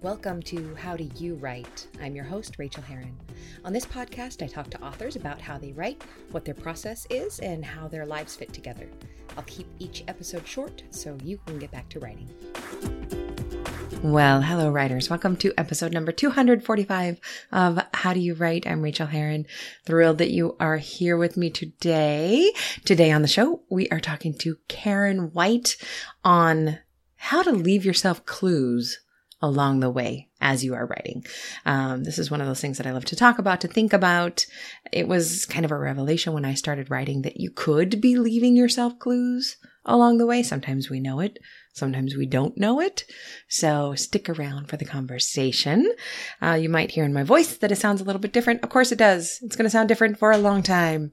Welcome to How Do You Write? I'm your host, Rachael Herron. On this podcast, I talk to authors about how they write, what their process is, and how their lives fit together. I'll keep each episode short so you can get back to writing. Well, hello, writers. Welcome to episode number 245 of How Do You Write? I'm Rachael Herron. Thrilled that you are here with me today. Today on the show, we are talking to Karen White on how to leave yourself clues along the way as you are writing. Um, this is one of those things that I love to talk about, to think about. It was kind of a revelation when I started writing that you could be leaving yourself clues along the way. Sometimes we know it, sometimes we don't know it. So stick around for the conversation. Uh, you might hear in my voice that it sounds a little bit different. Of course it does. It's going to sound different for a long time.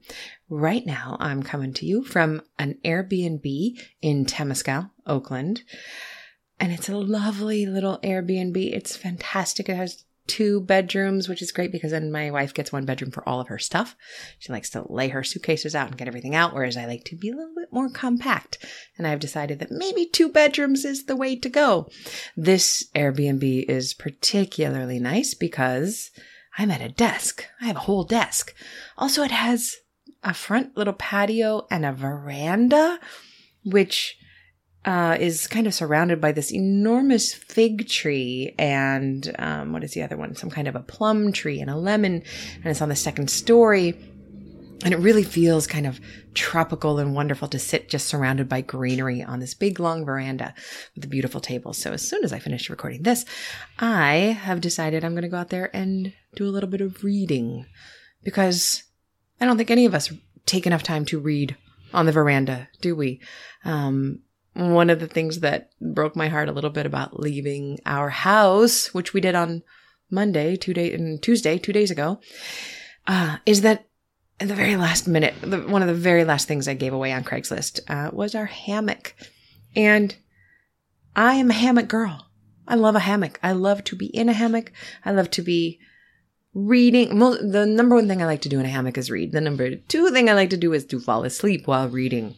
Right now, I'm coming to you from an Airbnb in Temescal, Oakland. And it's a lovely little Airbnb. It's fantastic. It has two bedrooms, which is great because then my wife gets one bedroom for all of her stuff. She likes to lay her suitcases out and get everything out, whereas I like to be a little bit more compact. And I've decided that maybe two bedrooms is the way to go. This Airbnb is particularly nice because I'm at a desk. I have a whole desk. Also, it has a front little patio and a veranda, which uh, is kind of surrounded by this enormous fig tree and um, what is the other one? Some kind of a plum tree and a lemon, and it's on the second story. And it really feels kind of tropical and wonderful to sit just surrounded by greenery on this big long veranda with a beautiful table. So as soon as I finish recording this, I have decided I'm going to go out there and do a little bit of reading because I don't think any of us take enough time to read on the veranda, do we? Um, one of the things that broke my heart a little bit about leaving our house, which we did on Monday, two day and Tuesday, two days ago, uh, is that in the very last minute, the, one of the very last things I gave away on Craigslist uh, was our hammock, and I am a hammock girl. I love a hammock. I love to be in a hammock. I love to be reading. The number one thing I like to do in a hammock is read. The number two thing I like to do is to fall asleep while reading.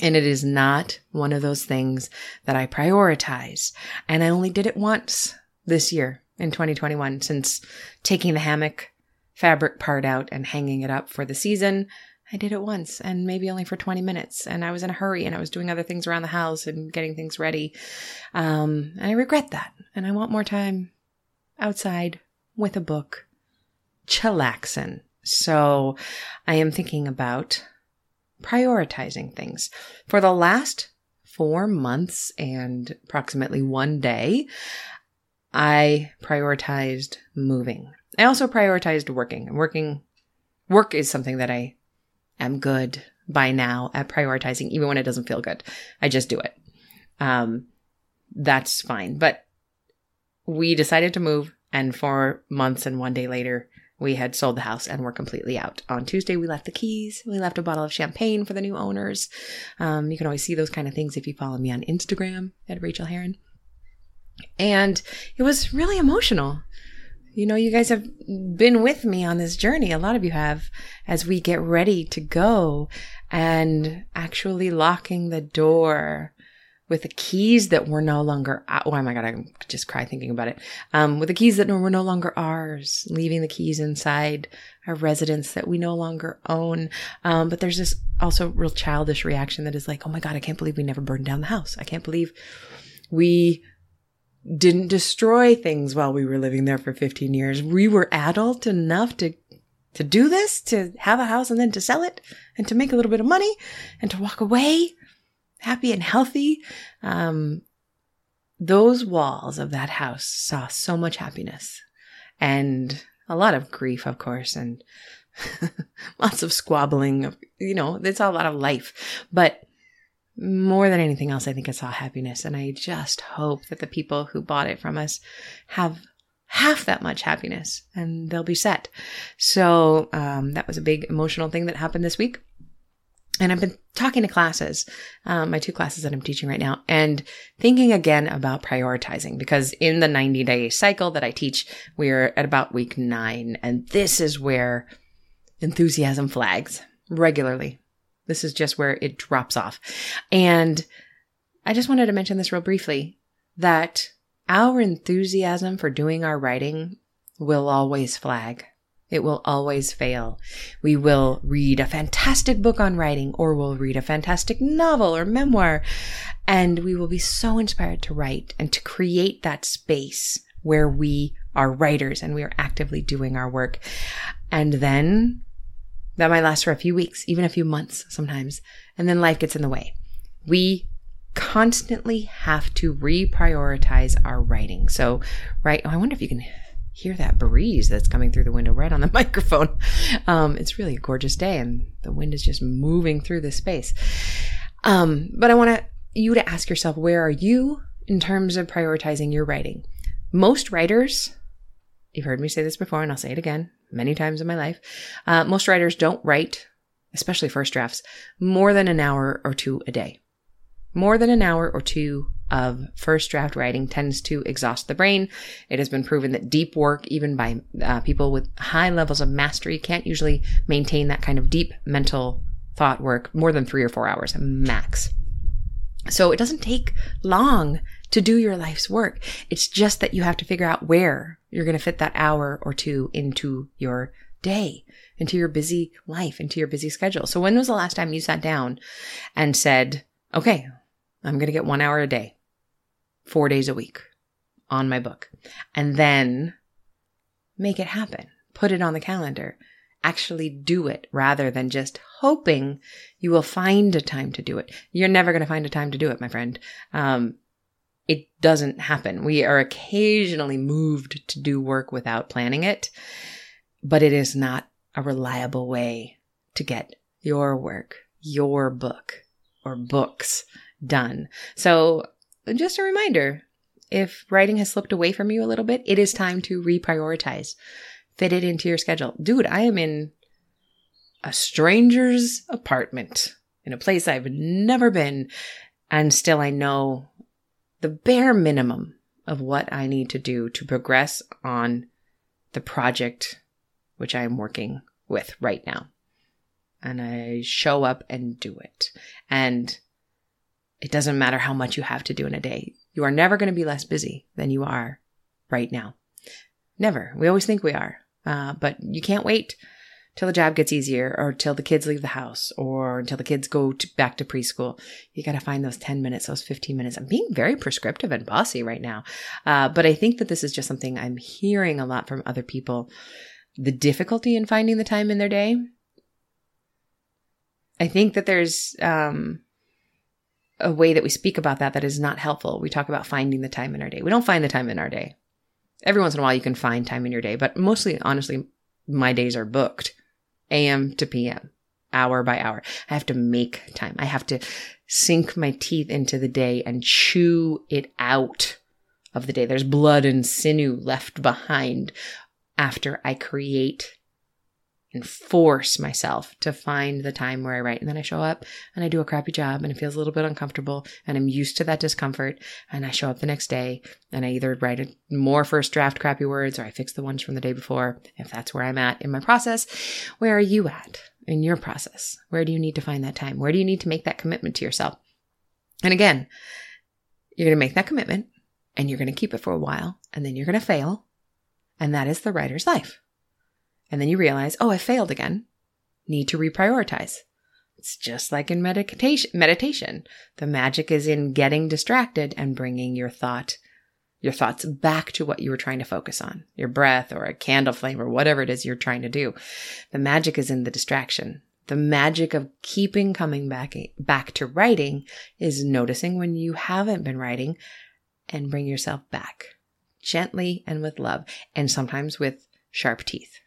And it is not one of those things that I prioritize. And I only did it once this year in 2021 since taking the hammock fabric part out and hanging it up for the season. I did it once and maybe only for 20 minutes. And I was in a hurry and I was doing other things around the house and getting things ready. Um, and I regret that. And I want more time outside with a book, chillaxing. So I am thinking about prioritizing things. For the last four months and approximately one day, I prioritized moving. I also prioritized working. Working, work is something that I am good by now at prioritizing, even when it doesn't feel good. I just do it. Um, that's fine. But we decided to move, and four months and one day later, we had sold the house and were completely out. On Tuesday, we left the keys. We left a bottle of champagne for the new owners. Um, you can always see those kind of things if you follow me on Instagram at Rachael Herron. And it was really emotional. You know, you guys have been with me on this journey. A lot of you have as we get ready to go and actually locking the door with the keys that were no longer, oh my God, I just cry thinking about it. Um, with the keys that were no longer ours, leaving the keys inside our residence that we no longer own. Um, but there's this also real childish reaction that is like, oh my God, I can't believe we never burned down the house. I can't believe we didn't destroy things while we were living there for 15 years. We were adult enough to to do this, to have a house and then to sell it and to make a little bit of money and to walk away happy and healthy. Um, those walls of that house saw so much happiness and a lot of grief, of course, and lots of squabbling. You know, it's all a lot of life, but more than anything else, I think it saw happiness. And I just hope that the people who bought it from us have half that much happiness and they'll be set. So, um, that was a big emotional thing that happened this week and I've been talking to classes, um, my two classes that I'm teaching right now, and thinking again about prioritizing because in the 90 day cycle that I teach, we're at about week nine. And this is where enthusiasm flags regularly. This is just where it drops off. And I just wanted to mention this real briefly that our enthusiasm for doing our writing will always flag. It will always fail. We will read a fantastic book on writing, or we'll read a fantastic novel or memoir, and we will be so inspired to write and to create that space where we are writers and we are actively doing our work. And then that might last for a few weeks, even a few months sometimes. And then life gets in the way. We constantly have to reprioritize our writing. So, right, oh, I wonder if you can hear that breeze that's coming through the window right on the microphone. Um, it's really a gorgeous day and the wind is just moving through this space. Um, but I want you to ask yourself, where are you in terms of prioritizing your writing? Most writers, you've heard me say this before and I'll say it again many times in my life. Uh, most writers don't write, especially first drafts, more than an hour or two a day. More than an hour or two of first draft writing tends to exhaust the brain. It has been proven that deep work, even by uh, people with high levels of mastery, can't usually maintain that kind of deep mental thought work more than three or four hours max. So it doesn't take long to do your life's work. It's just that you have to figure out where you're going to fit that hour or two into your day, into your busy life, into your busy schedule. So when was the last time you sat down and said, okay, I'm going to get one hour a day four days a week on my book and then make it happen. Put it on the calendar. Actually do it rather than just hoping you will find a time to do it. You're never going to find a time to do it, my friend. Um, it doesn't happen. We are occasionally moved to do work without planning it, but it is not a reliable way to get your work, your book, or books done. So just a reminder if writing has slipped away from you a little bit, it is time to reprioritize. Fit it into your schedule. Dude, I am in a stranger's apartment in a place I've never been, and still I know the bare minimum of what I need to do to progress on the project which I am working with right now. And I show up and do it. And it doesn't matter how much you have to do in a day. You are never going to be less busy than you are right now. Never. We always think we are. Uh, but you can't wait till the job gets easier or till the kids leave the house or until the kids go to, back to preschool. You got to find those 10 minutes, those 15 minutes. I'm being very prescriptive and bossy right now. Uh, but I think that this is just something I'm hearing a lot from other people. The difficulty in finding the time in their day. I think that there's, um, a way that we speak about that that is not helpful. We talk about finding the time in our day. We don't find the time in our day. Every once in a while, you can find time in your day, but mostly, honestly, my days are booked AM to PM, hour by hour. I have to make time. I have to sink my teeth into the day and chew it out of the day. There's blood and sinew left behind after I create and force myself to find the time where I write. And then I show up and I do a crappy job and it feels a little bit uncomfortable and I'm used to that discomfort. And I show up the next day and I either write a more first draft crappy words or I fix the ones from the day before, if that's where I'm at in my process. Where are you at in your process? Where do you need to find that time? Where do you need to make that commitment to yourself? And again, you're going to make that commitment and you're going to keep it for a while and then you're going to fail. And that is the writer's life. And then you realize, oh, I failed again. Need to reprioritize. It's just like in meditation, meditation. The magic is in getting distracted and bringing your thought, your thoughts back to what you were trying to focus on, your breath or a candle flame or whatever it is you're trying to do. The magic is in the distraction. The magic of keeping coming back, back to writing is noticing when you haven't been writing and bring yourself back gently and with love and sometimes with sharp teeth.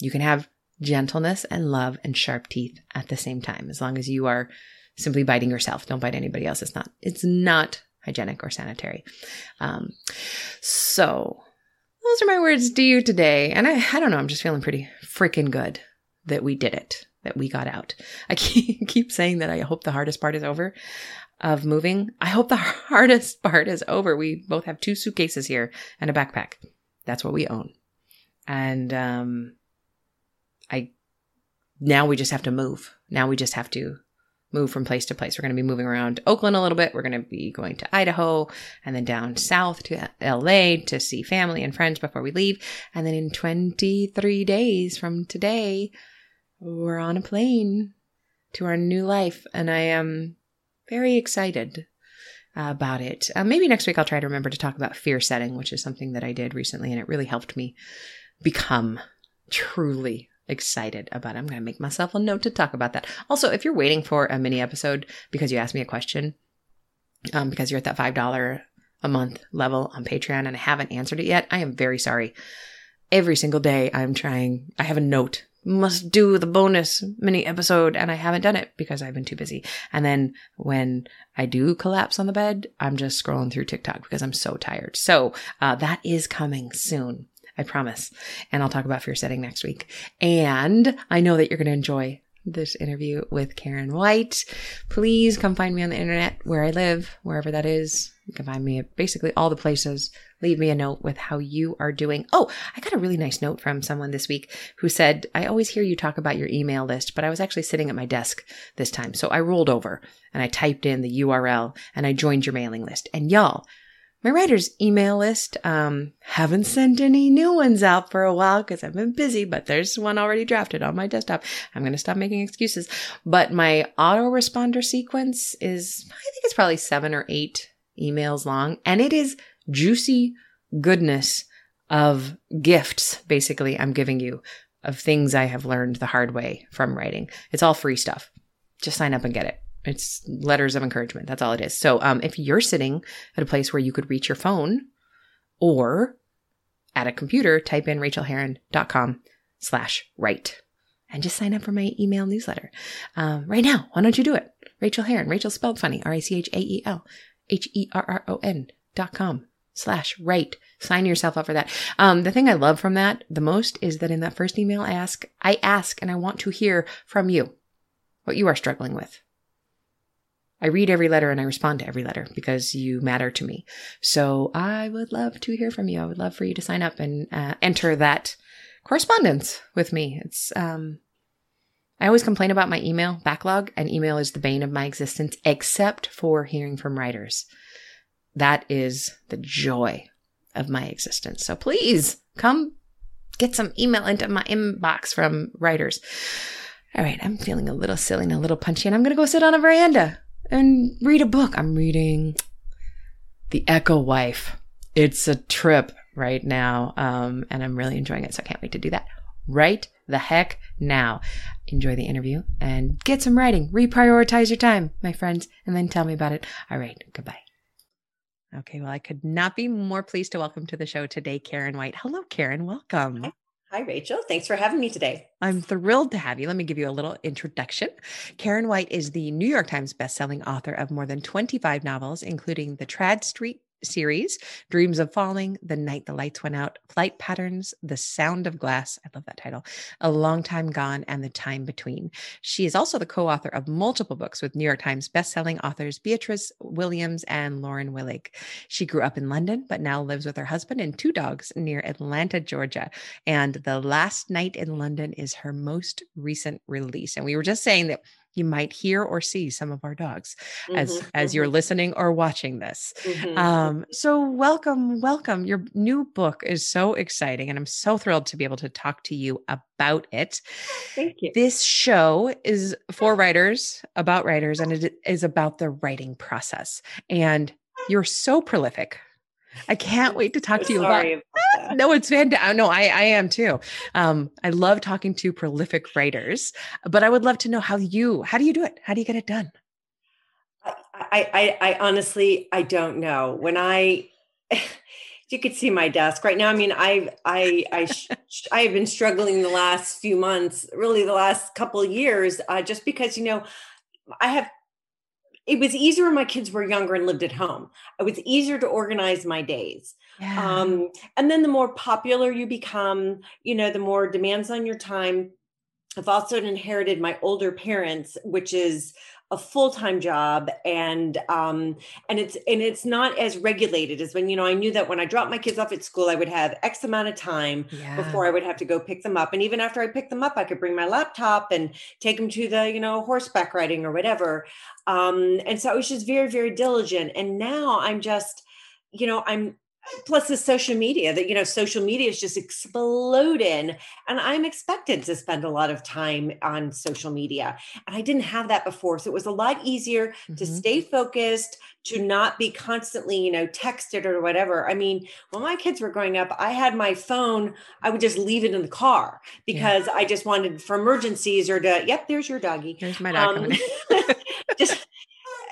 You can have gentleness and love and sharp teeth at the same time, as long as you are simply biting yourself. Don't bite anybody else. It's not, it's not hygienic or sanitary. Um, so those are my words to you today. And I, I don't know, I'm just feeling pretty freaking good that we did it, that we got out. I keep, saying that I hope the hardest part is over of moving. I hope the hardest part is over. We both have two suitcases here and a backpack. That's what we own. And, um, I now we just have to move. Now we just have to move from place to place. We're going to be moving around Oakland a little bit. We're going to be going to Idaho and then down south to LA to see family and friends before we leave. And then in 23 days from today, we're on a plane to our new life. And I am very excited about it. Uh, maybe next week I'll try to remember to talk about fear setting, which is something that I did recently and it really helped me become truly excited about it. I'm going to make myself a note to talk about that. Also, if you're waiting for a mini episode because you asked me a question, um, because you're at that $5 a month level on Patreon and I haven't answered it yet, I am very sorry. Every single day I'm trying, I have a note must do the bonus mini episode and I haven't done it because I've been too busy. And then when I do collapse on the bed, I'm just scrolling through TikTok because I'm so tired. So uh, that is coming soon. I promise. And I'll talk about fear setting next week. And I know that you're going to enjoy this interview with Karen White. Please come find me on the internet where I live, wherever that is. You can find me at basically all the places. Leave me a note with how you are doing. Oh, I got a really nice note from someone this week who said, I always hear you talk about your email list, but I was actually sitting at my desk this time. So I rolled over and I typed in the URL and I joined your mailing list. And y'all, my writer's email list. Um, haven't sent any new ones out for a while because I've been busy, but there's one already drafted on my desktop. I'm going to stop making excuses. But my autoresponder sequence is, I think it's probably seven or eight emails long and it is juicy goodness of gifts, basically, I'm giving you of things I have learned the hard way from writing. It's all free stuff. Just sign up and get it. It's letters of encouragement. That's all it is. So um, if you're sitting at a place where you could reach your phone or at a computer, type in rachaelherron.com slash write and just sign up for my email newsletter um, right now. Why don't you do it? Rachael Herron, Rachael spelled funny, R-A-C-H-A-E-L, H-E-R-R-O-N dot com slash write. Sign yourself up for that. Um, the thing I love from that the most is that in that first email I ask, I ask and I want to hear from you what you are struggling with. I read every letter and I respond to every letter because you matter to me. So I would love to hear from you. I would love for you to sign up and uh, enter that correspondence with me. It's, um, I always complain about my email backlog, and email is the bane of my existence, except for hearing from writers. That is the joy of my existence. So please come get some email into my inbox from writers. All right, I'm feeling a little silly and a little punchy, and I'm going to go sit on a veranda and read a book. I'm reading The Echo Wife. It's a trip right now, um, and I'm really enjoying it. So I can't wait to do that right the heck now. Enjoy the interview and get some writing. Reprioritize your time, my friends, and then tell me about it. All right, goodbye. Okay, well, I could not be more pleased to welcome to the show today Karen White. Hello, Karen. Welcome. Hi, Rachael. Thanks for having me today. I'm thrilled to have you. Let me give you a little introduction. Karen White is the New York Times bestselling author of more than 25 novels, including The Tradd Street series Dreams of Falling, The Night the Lights Went Out, Flight Patterns, The Sound of Glass. I love that title. A Long Time Gone and The Time Between. She is also the co author of multiple books with New York Times bestselling authors Beatriz Williams and Lauren Willig. She grew up in London, but now lives with her husband and two dogs near Atlanta, Georgia. And The Last Night in London is her most recent release. And we were just saying that you might hear or see some of our dogs mm-hmm, as as you're mm-hmm. listening or watching this. Mm-hmm. um, so welcome welcome. Your new book is so exciting and i'm so thrilled to be able to talk to you about it. Thank you. This show is for writers about writers and it is about the writing process and you're so prolific I can't wait to talk to you about. about no, it's fantastic. No, I, I am too. Um, I love talking to prolific writers, but I would love to know how you, how do you do it? How do you get it done? I, I, I honestly, I don't know. When I, you could see my desk right now. I mean, I've, I, I, I have been struggling the last few months, really the last couple of years, uh, just because you know, I have it was easier when my kids were younger and lived at home. It was easier to organize my days. Yeah. Um, and then the more popular you become, you know, the more demands on your time. I've also inherited my older parents, which is a full-time job and um and it's and it's not as regulated as when you know i knew that when i dropped my kids off at school i would have x amount of time yeah. before i would have to go pick them up. And even after i picked them up i could bring my laptop and take them to the you know horseback riding or whatever. Um and so i was just very very diligent. And now i'm just you know i'm plus the social media that you know social media is just exploding and i'm expected to spend a lot of time on social media and i didn't have that before so it was a lot easier mm-hmm. to stay focused to not be constantly you know texted or whatever i mean when my kids were growing up i had my phone i would just leave it in the car because yeah. i just wanted for emergencies or to yep there's your doggy there's my dog um, just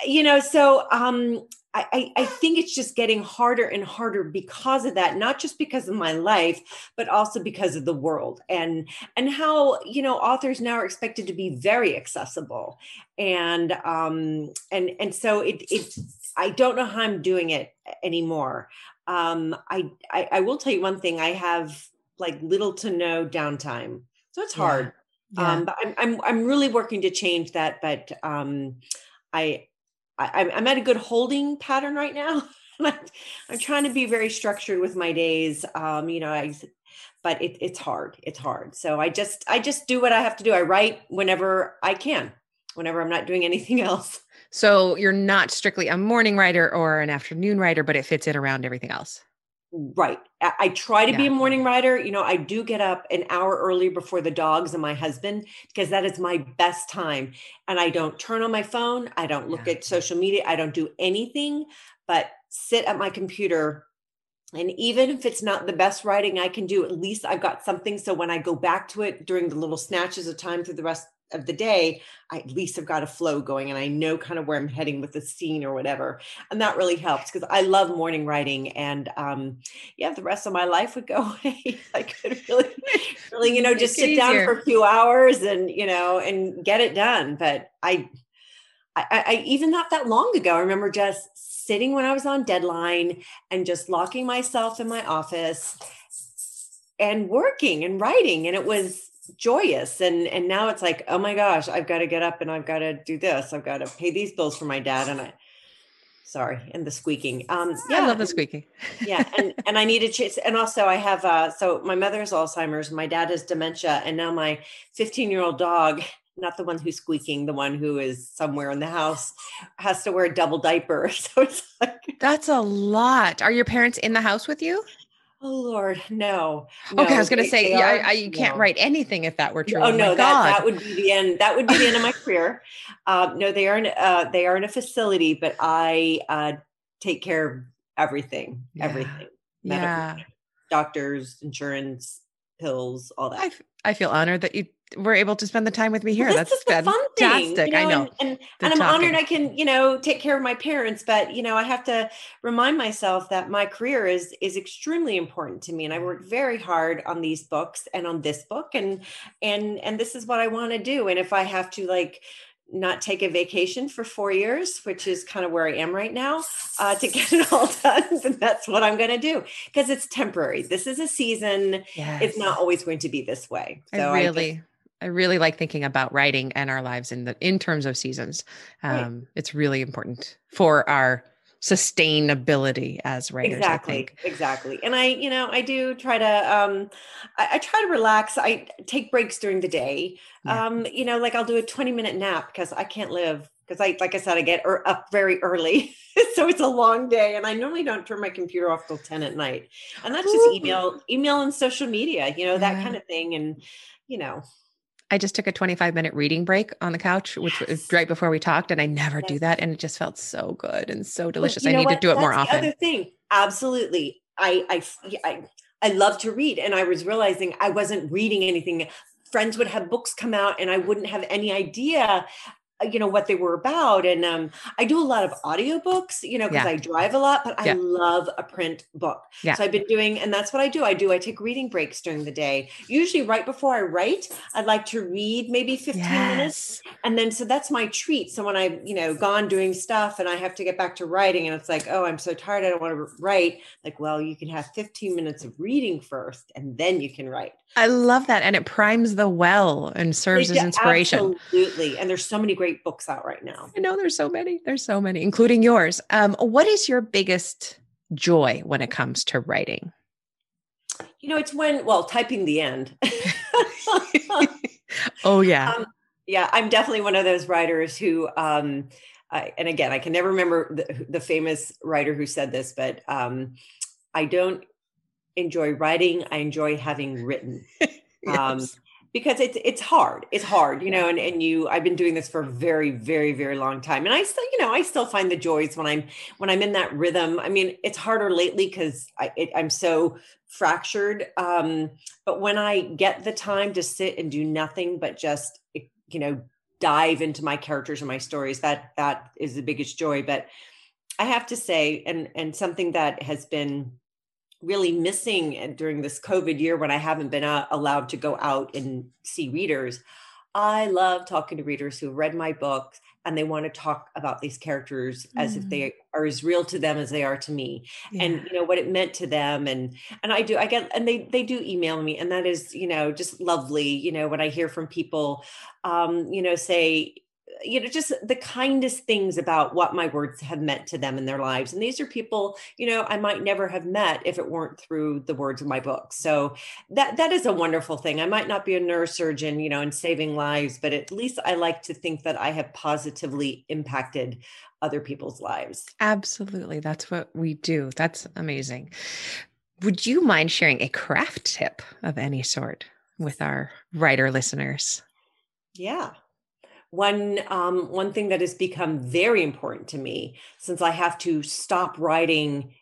you know so um I, I think it's just getting harder and harder because of that, not just because of my life, but also because of the world and and how you know authors now are expected to be very accessible, and um and and so it it I don't know how I'm doing it anymore. Um, I, I I will tell you one thing: I have like little to no downtime, so it's hard. Yeah. Yeah. Um, but I'm I'm I'm really working to change that, but um, I I, am at a good holding pattern right now. I'm trying to be very structured with my days. Um, you know, I, but it, it's hard. It's hard. So I just, I just do what I have to do. I write whenever I can, whenever I'm not doing anything else. So you're not strictly a morning writer or an afternoon writer, but it fits in around everything else. Right. I, try to yeah. be a morning writer. You know, I do get up an hour earlier before the dogs and my husband because that is my best time. And I don't turn on my phone. I don't look yeah. at social media. I don't do anything but sit at my computer. And even if it's not the best writing I can do, at least I've got something. So when I go back to it during the little snatches of time through the rest of the day, I at least have got a flow going and I know kind of where I'm heading with the scene or whatever. And that really helps because I love morning writing. And um, yeah, the rest of my life would go away. I could really, really, you know, just sit down for a few hours and, you know, and get it done. But I, I, I even not that long ago, I remember just sitting when I was on deadline and just locking myself in my office and working and writing. And it was, joyous and and now it's like oh my gosh i've got to get up and i've got to do this. I've got to pay these bills for my dad and i sorry and the squeaking. Um yeah i love the squeaking. yeah and and i need to chase and also i have uh so my mother has alzheimer's my dad has dementia and now my 15 year old dog not the one who's squeaking the one who is somewhere in the house has to wear a double diaper. So it's like that's a lot. Are your parents in the house with you Oh Lord, no. no okay, I was going to say, yeah, I, I, you can't write anything if that were true. Oh, oh no, that that would be the end. That would be the end of my career. Um, no, they are in uh, they are in a facility, but I uh, take care of everything, yeah. everything. Medical, yeah, doctors, insurance, pills, all that. I, I feel honored that you were able to spend the time with me here. That's fantastic. Thing, you know, I know. And, and, and I'm honored I can, you know, take care of my parents, but you know, I have to remind myself that my career is is extremely important to me. And I worked very hard on these books and on this book and and and this is what I want to do. And if I have to like not take a vacation for four years, which is kind of where I am right now, uh, to get it all done. And that's what I'm going to do because it's temporary. This is a season. Yes. It's not always going to be this way. So I really, I, I really like thinking about writing and our lives in the in terms of seasons. Um, right. It's really important for our sustainability as writers. Exactly. Exactly. And I, you know, I do try to um I, I try to relax. I take breaks during the day. Yeah. Um, you know, like I'll do a 20 minute nap because I can't live because I like I said, I get er, up very early. so it's a long day. And I normally don't turn my computer off till 10 at night. And that's just email, email and social media, you know, that yeah. kind of thing. And, you know, I just took a 25 minute reading break on the couch, which yes. was right before we talked, and I never yes. do that, and it just felt so good and so delicious. I need what? to do it That's more often. other thing, absolutely. I, I I I love to read, and I was realizing I wasn't reading anything. Friends would have books come out, and I wouldn't have any idea you know what they were about and um, i do a lot of audiobooks you know because yeah. i drive a lot but i yeah. love a print book yeah. so i've been doing and that's what i do i do i take reading breaks during the day usually right before i write i'd like to read maybe 15 yes. minutes and then so that's my treat so when i've you know gone doing stuff and i have to get back to writing and it's like oh i'm so tired i don't want to write like well you can have 15 minutes of reading first and then you can write I love that. And it primes the well and serves as inspiration. Absolutely. And there's so many great books out right now. I know there's so many. There's so many, including yours. Um, what is your biggest joy when it comes to writing? You know, it's when, well, typing the end. oh, yeah. Um, yeah, I'm definitely one of those writers who, um, I, and again, I can never remember the, the famous writer who said this, but um, I don't enjoy writing. I enjoy having written. Um, yes. Um, because it's it's hard. It's hard, you know, and, and you I've been doing this for a very, very, very long time. And I still, you know, I still find the joys when I'm when I'm in that rhythm. I mean, it's harder lately because I it, I'm so fractured. Um, but when I get the time to sit and do nothing but just you know dive into my characters and my stories, that that is the biggest joy. But I have to say, and and something that has been really missing during this COVID year when I haven't been uh, allowed to go out and see readers. I love talking to readers who read my book and they want to talk about these characters mm. as if mm. they are as real to them as they are to me yeah. and you know what it meant to them and and I do I get and they they do email me and that is you know just lovely you know when I hear from people um you know say you know just the kindest things about what my words have meant to them in their lives and these are people you know i might never have met if it weren't through the words of my book. So that that is a wonderful thing. I might not be a neurosurgeon you know in saving lives but at least i like to think that i have positively impacted other people's lives. Absolutely. That's what we do. That's amazing. Would you mind sharing a craft tip of any sort with our writer listeners? Yeah one um, one thing that has become very important to me since I have to stop writing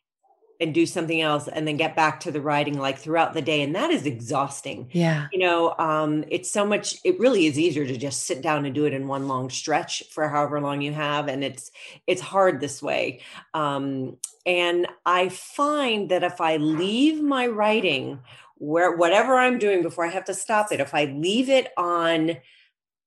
and do something else and then get back to the writing like throughout the day and that is exhausting. Yeah. You know um it's so much it really is easier to just sit down and do it in one long stretch for however long you have and it's it's hard this way. Um and i find that if i leave my writing where whatever i'm doing before i have to stop it if i leave it on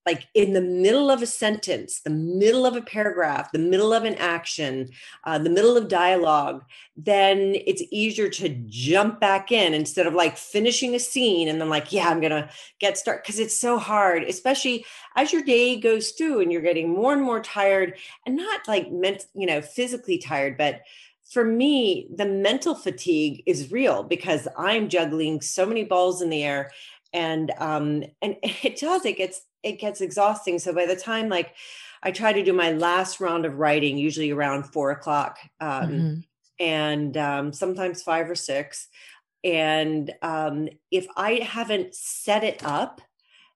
like in the middle of a sentence, the middle of a paragraph, the middle of an action, uh, the middle of dialogue, then it's easier to jump back in instead of like finishing a scene and then like, yeah, I'm gonna get started because it's so hard, especially as your day goes through and you're getting more and more tired and not like meant, you know, physically tired, but for me, the mental fatigue is real because I'm juggling so many balls in the air and um and it does it gets it gets exhausting. So by the time like I try to do my last round of writing, usually around four o'clock, um, mm-hmm. and um, sometimes five or six. And um, if I haven't set it up,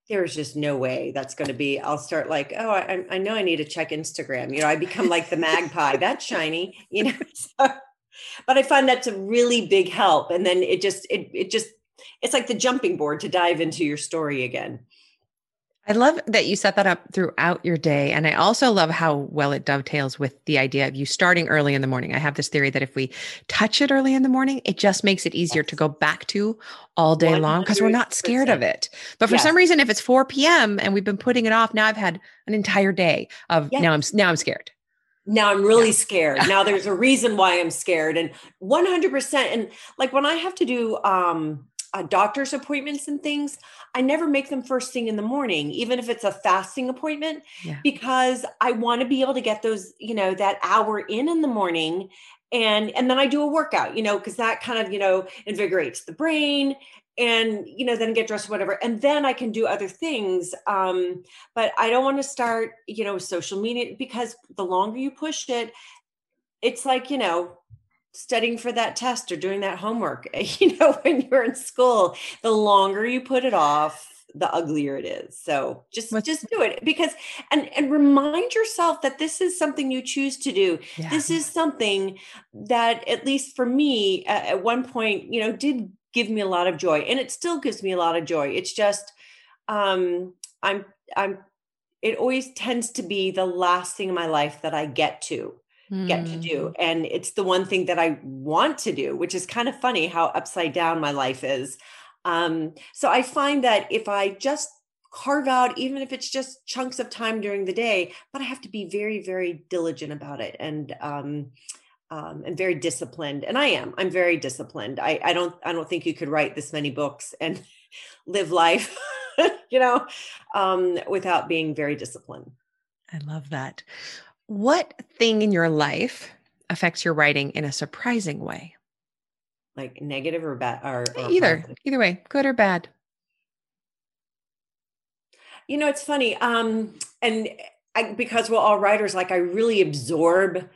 there's just no way that's going to be. I'll start like, oh, I, I, know I need to check Instagram. You know, I become like the magpie. That's shiny. You know. So, but I find that's a really big help. And then it just it it just it's like the jumping board to dive into your story again. I love that you set that up throughout your day. And I also love how well it dovetails with the idea of you starting early in the morning. I have this theory that if we touch it early in the morning, it just makes it easier to go back to all day 100%. long because we're not scared of it. But for yes. some reason, if it's 4 p.m. and we've been putting it off, now I've had an entire day of yes. now I'm now I'm scared. Now I'm really yeah. scared. Now there's a reason why I'm scared. And 100%. And like when I have to do um uh, doctor's appointments and things, I never make them first thing in the morning, even if it's a fasting appointment, yeah. because I want to be able to get those, you know, that hour in in the morning. And, and then I do a workout, you know, because that kind of, you know, invigorates the brain and, you know, then get dressed, whatever. And then I can do other things. Um, but I don't want to start, you know, social media because the longer you push it, it's like, you know, studying for that test or doing that homework you know when you're in school the longer you put it off the uglier it is. So just just do it because and and remind yourself that this is something you choose to do. Yeah. this is something that at least for me at, at one point you know did give me a lot of joy and it still gives me a lot of joy. It's just um i'm i'm it always tends to be the last thing in my life that i get to get to do. Mm. And it's the one thing that I want to do, which is kind of funny how upside down my life is. Um, so I find that if I just carve out, even if it's just chunks of time during the day, but I have to be very, very diligent about it and um, um, and very disciplined. And I am. I'm very disciplined. I, I don't. I don't think you could write this many books and live life, you know, um, without being very disciplined. I love that. What thing in your life affects your writing in a surprising way? Like negative or bad or, or either, positive? either way, good or bad. You know, it's funny. Um, and I, because we're all writers, like I really absorb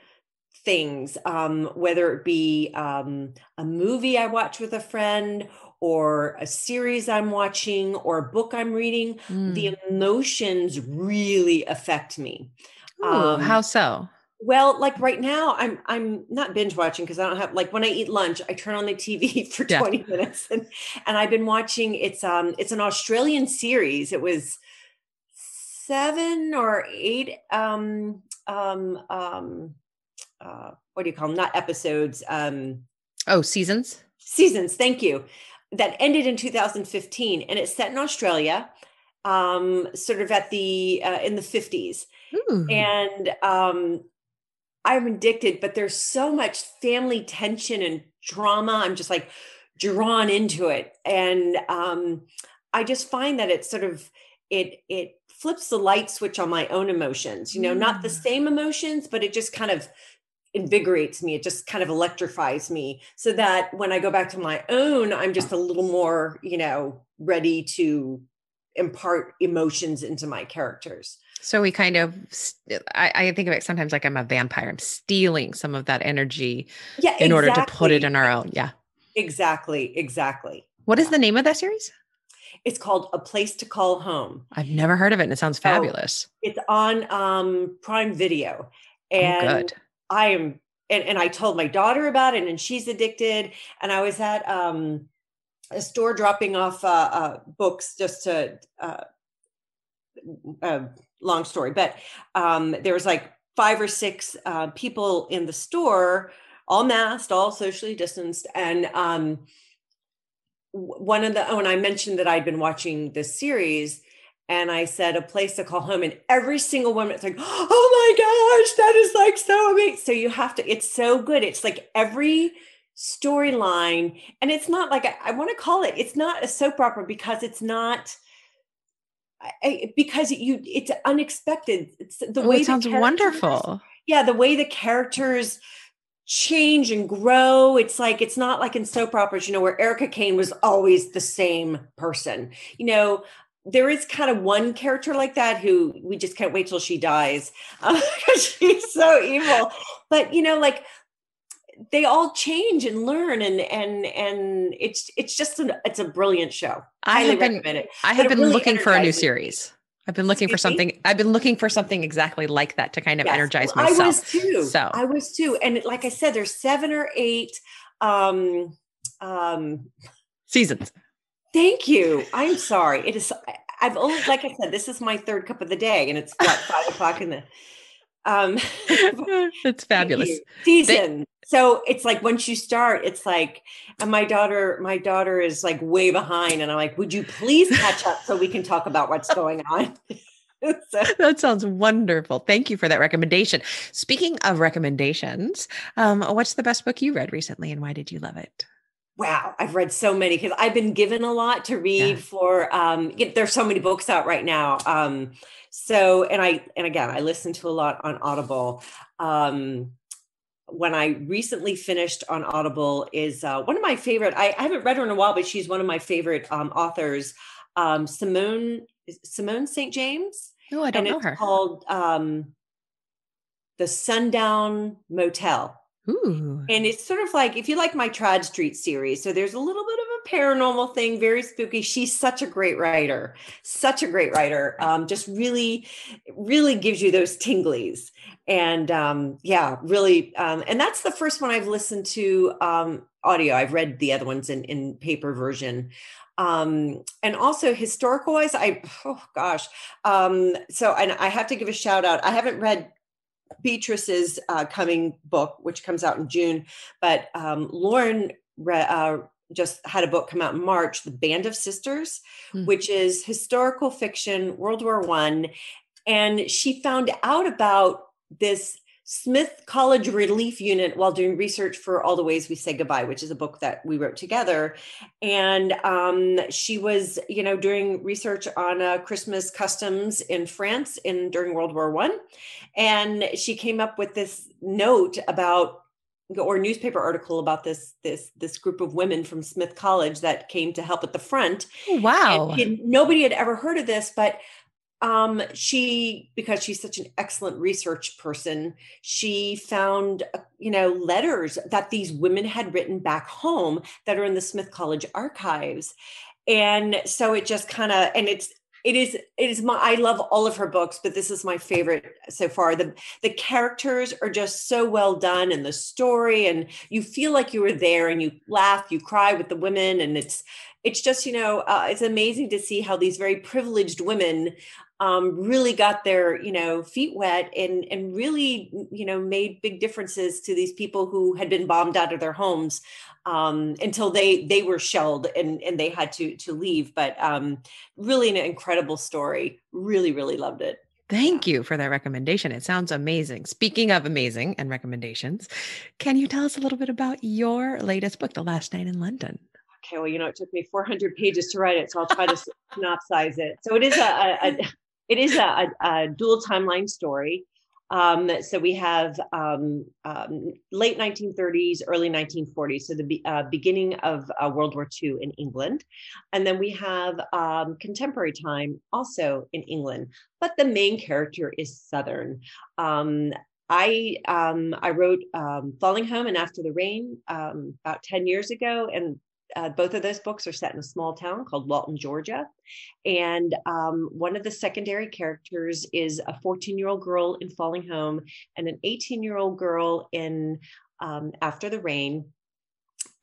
things, um, whether it be um, a movie I watch with a friend or a series I'm watching or a book I'm reading, mm. the emotions really affect me. Ooh, um, how so? Well, like right now, I'm I'm not binge watching because I don't have like when I eat lunch, I turn on the TV for yeah. 20 minutes and and I've been watching it's um it's an Australian series. It was seven or eight um um um uh what do you call them? Not episodes. Um oh, seasons. Seasons, thank you. That ended in 2015 and it's set in Australia, um, sort of at the uh, in the 50s. Ooh. And um I'm addicted, but there's so much family tension and drama. I'm just like drawn into it. And um, I just find that it's sort of it it flips the light switch on my own emotions, you know, mm. not the mm. same emotions, but it just kind of invigorates me. It just kind of electrifies me so that when I go back to my own, I'm just a little more, you know, ready to impart emotions into my characters. So we kind of, I, I, think of it sometimes like I'm a vampire. I'm stealing some of that energy yeah, in exactly. order to put it in our own. Yeah. Exactly. Exactly. What is the name of that series? It's called A Place to Call Home. I've never heard of it and it sounds fabulous. it's on um, Prime Video. Oh, and oh. I am, and, and I told my daughter about it and she's addicted. And I was at um, a store dropping off uh, uh, books just to, uh, uh, long story, but um, there was like five or six uh, people in the store, all masked, all socially distanced, and um, one of the oh, and I mentioned that I'd been watching this series. And I said a place to call home, and every single woman it's like, oh my gosh, that is like so amazing. So you have to, it's so good. It's like every storyline, and it's not like I, I want to call it, it's not a soap opera because it's not I, because you it's unexpected. It's the oh, way it sounds wonderful. Yeah the way the characters change and grow it's like it's not like in soap operas you know where erica kane was always the same person. You know there is kind of one character like that who we just can't wait till she dies because she's so evil. But you know like they all change and learn and and and it's it's just an it's a brilliant show. I have been I have been really looking for a new series. I've been looking for something. I've been looking for something exactly like that to kind of yes. energize myself. I was too. So I was too. And like I said, there's seven or eight um um seasons. Thank you. I'm sorry. It is I've only like I said, this is my third cup of the day and it's what five o'clock in the um it's fabulous. Season. so it's like once you start, it's like and my daughter, my daughter is like way behind. And I'm like, would you please catch up so we can talk about what's going on? so. That sounds wonderful. Thank you for that recommendation. Speaking of recommendations, um, what's the best book you read recently and why did you love it? Wow, I've read so many because I've been given a lot to read yeah. for um there's so many books out right now. Um so and I and again I listen to a lot on Audible. Um when I recently finished on Audible is uh, one of my favorite. I, I, haven't read her in a while, but she's one of my favorite um, authors, um, Simone Simone St. James. Oh, I don't and know her. Called um, the Sundown Motel. Ooh. And it's sort of like if you like my Tradd Street series, so there's a little bit of a paranormal thing, very spooky. She's such a great writer, such a great writer. Um, just really, really gives you those tinglies. And um, yeah, really. Um, and that's the first one I've listened to um, audio. I've read the other ones in, in paper version. Um, and also historical wise, I, oh gosh. Um, so, and I have to give a shout out. I haven't read Beatriz's uh, coming book, which comes out in June. But um, Lauren re- uh, just had a book come out in March, The Band of Sisters, mm-hmm. which is historical fiction, World War One. And she found out about this Smith College Relief Unit while doing research for All the Ways We Say Goodbye, which is a book that we wrote together. And um, she was, you know, doing research on uh, Christmas customs in France in during World War One, and she came up with this note about or newspaper article about this this this group of women from Smith College that came to help at the front. Oh, wow! nobody had ever heard of this, but um she because she's such an excellent research person she found uh, you know letters that these women had written back home that are in the smith college archives. And so it just kind of and it's it is it is my i love all of her books but this is my favorite so far. The the characters are just so well done and the story and you feel like you were there and you laugh you cry with the women and it's it's just you know uh, it's amazing to see how these very privileged women um, really got their you know feet wet and and really you know made big differences to these people who had been bombed out of their homes um, until they they were shelled and and they had to to leave but um, really an incredible story really really loved it Thank you for that recommendation. It sounds amazing. Speaking of amazing and recommendations, can you tell us a little bit about your latest book, The Last Night in London? Okay, well, you know, it took me 400 pages to write it, so I'll try to synopsize it. So it is a, a, a it is a, a, dual timeline story. Um, so we have um, um, late 1930s, early 1940s, so the uh, beginning of uh, World War II in England, and then we have um, contemporary time also in England. But the main character is Southern. Um, I um, I wrote Falling Home and After the Rain about 10 years ago, and uh, both of those books are set in a small town called Walton, Georgia. And um, one of the secondary characters is a 14 year old girl in Falling Home and an 18 year old girl in um, After the Rain.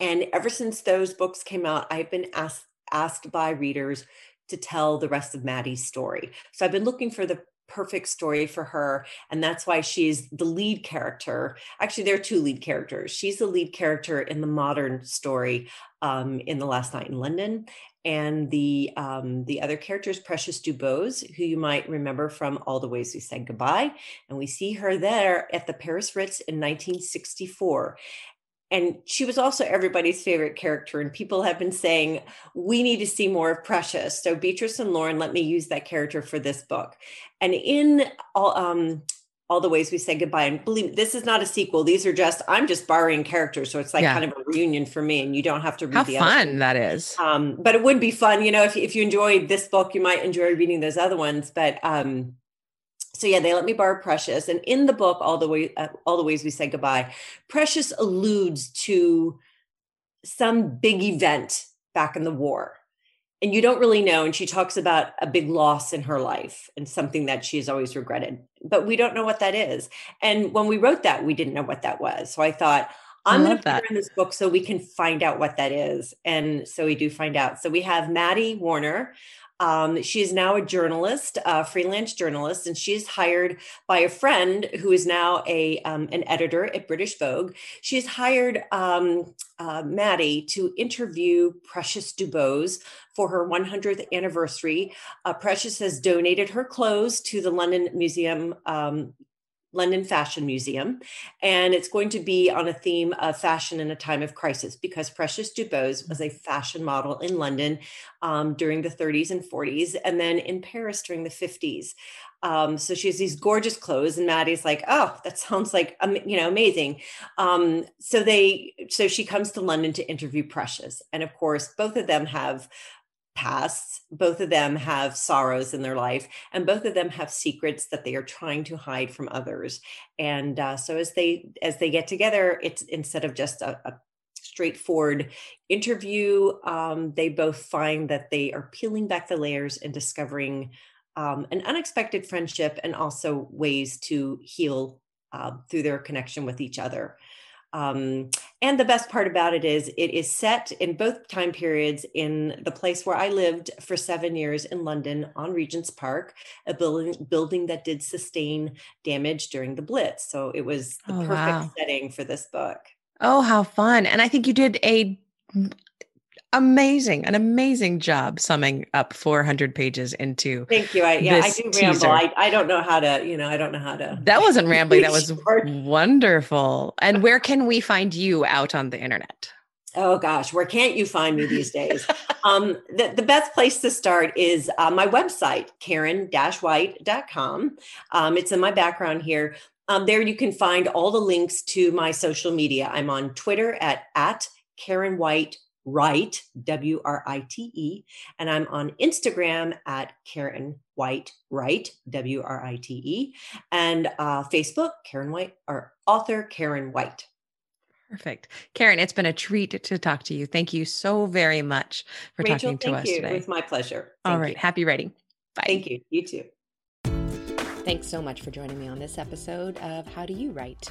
And ever since those books came out, I've been asked asked by readers to tell the rest of Maddie's story. So I've been looking for the perfect story for her and that's why she's the lead character. Actually there are two lead characters. She's the lead character in the modern story um, in the last night in london and the um, the other character is precious dubose who you might remember from all the ways we said goodbye and we see her there at the paris ritz in 1964 and she was also everybody's favorite character and people have been saying we need to see more of precious. So Beatriz and lauren let me use that character for this book. And in all um all the ways we say goodbye and believe me, this is not a sequel. These are just i'm just borrowing characters so it's like yeah. kind of a reunion for me and you don't have to read how the fun that is. Um but it would be fun you know if, if you enjoyed this book you might enjoy reading those other ones but um so yeah, they let me borrow Precious, and in the book, all the way, uh, all the ways we say goodbye, Precious alludes to some big event back in the war, and you don't really know. And she talks about a big loss in her life and something that she has always regretted, but we don't know what that is. And when we wrote that, we didn't know what that was. So I thought. I'm going to put her in this book so we can find out what that is. And so we do find out. So we have Maddie Warner, um, she is now a journalist, a freelance journalist, and she's hired by a friend who is now a um, an editor at British Vogue. She's hired um, uh, Maddie to interview Precious Dubose for her 100th anniversary. Uh, Precious has donated her clothes to the London Museum um, London Fashion Museum. And it's going to be on a theme of fashion in a time of crisis because Precious Dubose was a fashion model in London um, during the 30s and 40s, and then in Paris during the 50s. Um, so she has these gorgeous clothes, and Maddie's like, "Oh, that sounds like you know amazing." Um, so they, so she comes to London to interview Precious, and of course, both of them have pasts both of them have sorrows in their life and both of them have secrets that they are trying to hide from others. And uh, so as they as they get together it's instead of just a, a straightforward interview um, they both find that they are peeling back the layers and discovering um, an unexpected friendship and also ways to heal uh, through their connection with each other um, and the best part about it is it is set in both time periods in the place where I lived for seven years in London on Regent's Park, a building building that did sustain damage during the Blitz. So it was the oh, perfect wow. setting for this book. Oh, how fun. And I think you did a amazing, an amazing job summing up 400 pages into. Thank you. I, yeah, I do ramble. I, I don't know how to, you know, I don't know how to. That wasn't rambling. That was wonderful. And where can we find you out on the internet? Oh gosh, where can't you find me these days? um, the, the best place to start is uh, my website, karen-white.com. Um, it's in my background here. Um, there you can find all the links to my social media. I'm on Twitter at, at Karen White Write, W R I T E, and I'm on Instagram at Karen White Write, W R I T E, and uh, Facebook, Karen White, or author Karen White. Perfect. Karen, it's been a treat to talk to you. Thank you so very much for Rachael, talking to us you. today. It was my pleasure. Thank All right. You. Happy writing. Bye. Thank you. You too. Thanks so much for joining me on this episode of How Do You Write?